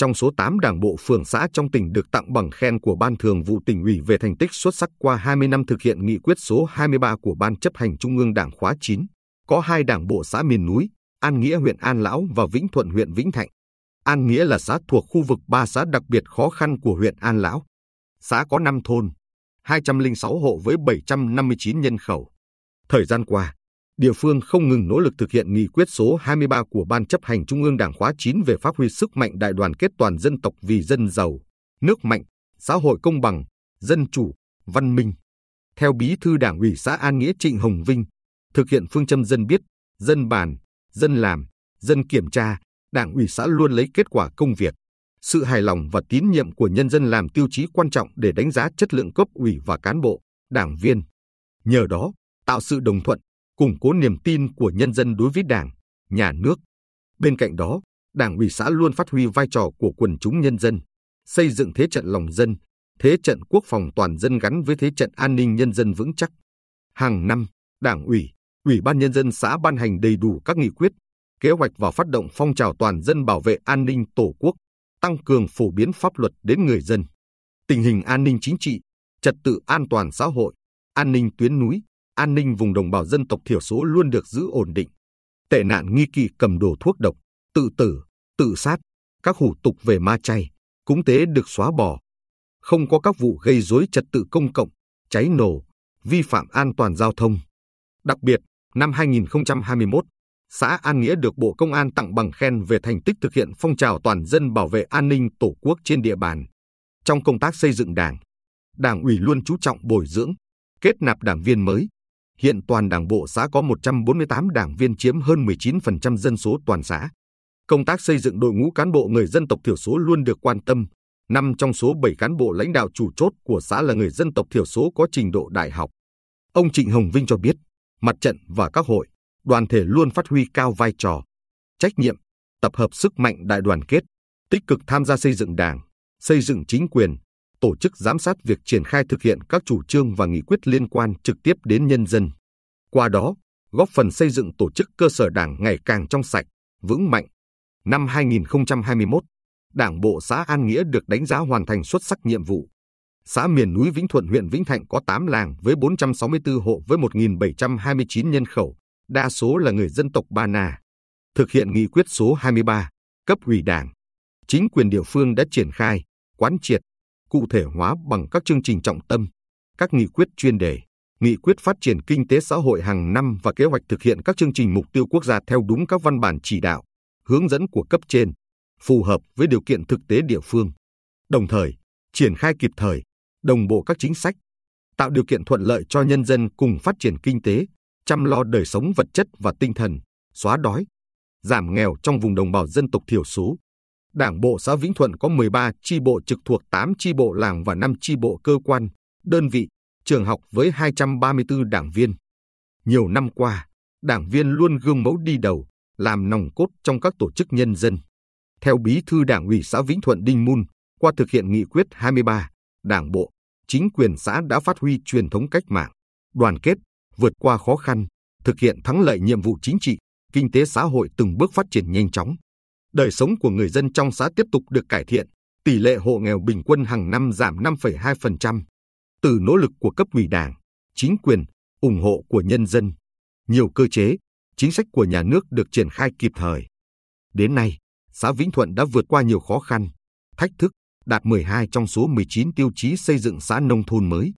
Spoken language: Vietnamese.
trong số 8 đảng bộ phường xã trong tỉnh được tặng bằng khen của Ban Thường vụ tỉnh ủy về thành tích xuất sắc qua 20 năm thực hiện nghị quyết số 23 của Ban chấp hành Trung ương Đảng khóa 9, có hai đảng bộ xã miền núi, An Nghĩa huyện An Lão và Vĩnh Thuận huyện Vĩnh Thạnh. An Nghĩa là xã thuộc khu vực ba xã đặc biệt khó khăn của huyện An Lão. Xã có 5 thôn, 206 hộ với 759 nhân khẩu. Thời gian qua, địa phương không ngừng nỗ lực thực hiện nghị quyết số 23 của Ban chấp hành Trung ương Đảng khóa 9 về phát huy sức mạnh đại đoàn kết toàn dân tộc vì dân giàu, nước mạnh, xã hội công bằng, dân chủ, văn minh. Theo Bí thư Đảng ủy xã An Nghĩa Trịnh Hồng Vinh, thực hiện phương châm dân biết, dân bàn, dân làm, dân kiểm tra, Đảng ủy xã luôn lấy kết quả công việc, sự hài lòng và tín nhiệm của nhân dân làm tiêu chí quan trọng để đánh giá chất lượng cấp ủy và cán bộ, đảng viên. Nhờ đó, tạo sự đồng thuận, củng cố niềm tin của nhân dân đối với Đảng, nhà nước. Bên cạnh đó, Đảng ủy xã luôn phát huy vai trò của quần chúng nhân dân, xây dựng thế trận lòng dân, thế trận quốc phòng toàn dân gắn với thế trận an ninh nhân dân vững chắc. Hàng năm, Đảng ủy, Ủy ban nhân dân xã ban hành đầy đủ các nghị quyết, kế hoạch và phát động phong trào toàn dân bảo vệ an ninh Tổ quốc, tăng cường phổ biến pháp luật đến người dân. Tình hình an ninh chính trị, trật tự an toàn xã hội, an ninh tuyến núi, an ninh vùng đồng bào dân tộc thiểu số luôn được giữ ổn định. Tệ nạn nghi kỵ cầm đồ thuốc độc, tự tử, tự sát, các hủ tục về ma chay, cúng tế được xóa bỏ. Không có các vụ gây rối trật tự công cộng, cháy nổ, vi phạm an toàn giao thông. Đặc biệt, năm 2021, xã An Nghĩa được Bộ Công an tặng bằng khen về thành tích thực hiện phong trào toàn dân bảo vệ an ninh Tổ quốc trên địa bàn. Trong công tác xây dựng Đảng, Đảng ủy luôn chú trọng bồi dưỡng, kết nạp đảng viên mới. Hiện toàn Đảng bộ xã có 148 đảng viên chiếm hơn 19% dân số toàn xã. Công tác xây dựng đội ngũ cán bộ người dân tộc thiểu số luôn được quan tâm. Năm trong số 7 cán bộ lãnh đạo chủ chốt của xã là người dân tộc thiểu số có trình độ đại học. Ông Trịnh Hồng Vinh cho biết, mặt trận và các hội, đoàn thể luôn phát huy cao vai trò, trách nhiệm, tập hợp sức mạnh đại đoàn kết, tích cực tham gia xây dựng đảng, xây dựng chính quyền, tổ chức giám sát việc triển khai thực hiện các chủ trương và nghị quyết liên quan trực tiếp đến nhân dân. Qua đó, góp phần xây dựng tổ chức cơ sở đảng ngày càng trong sạch, vững mạnh. Năm 2021, Đảng bộ xã An Nghĩa được đánh giá hoàn thành xuất sắc nhiệm vụ. Xã miền núi Vĩnh Thuận huyện Vĩnh Thạnh có 8 làng với 464 hộ với 1.729 nhân khẩu, đa số là người dân tộc Ba Na. Thực hiện nghị quyết số 23, cấp ủy đảng, chính quyền địa phương đã triển khai, quán triệt, cụ thể hóa bằng các chương trình trọng tâm, các nghị quyết chuyên đề, nghị quyết phát triển kinh tế xã hội hàng năm và kế hoạch thực hiện các chương trình mục tiêu quốc gia theo đúng các văn bản chỉ đạo, hướng dẫn của cấp trên, phù hợp với điều kiện thực tế địa phương. Đồng thời, triển khai kịp thời, đồng bộ các chính sách, tạo điều kiện thuận lợi cho nhân dân cùng phát triển kinh tế, chăm lo đời sống vật chất và tinh thần, xóa đói, giảm nghèo trong vùng đồng bào dân tộc thiểu số. Đảng bộ xã Vĩnh Thuận có 13 chi bộ trực thuộc 8 chi bộ làng và 5 chi bộ cơ quan, đơn vị, trường học với 234 đảng viên. Nhiều năm qua, đảng viên luôn gương mẫu đi đầu, làm nòng cốt trong các tổ chức nhân dân. Theo Bí thư Đảng ủy xã Vĩnh Thuận Đinh Mun, qua thực hiện nghị quyết 23, Đảng bộ, chính quyền xã đã phát huy truyền thống cách mạng, đoàn kết, vượt qua khó khăn, thực hiện thắng lợi nhiệm vụ chính trị, kinh tế xã hội từng bước phát triển nhanh chóng. Đời sống của người dân trong xã tiếp tục được cải thiện, tỷ lệ hộ nghèo bình quân hàng năm giảm 5,2%. Từ nỗ lực của cấp ủy đảng, chính quyền, ủng hộ của nhân dân, nhiều cơ chế, chính sách của nhà nước được triển khai kịp thời. Đến nay, xã Vĩnh Thuận đã vượt qua nhiều khó khăn, thách thức, đạt 12 trong số 19 tiêu chí xây dựng xã nông thôn mới.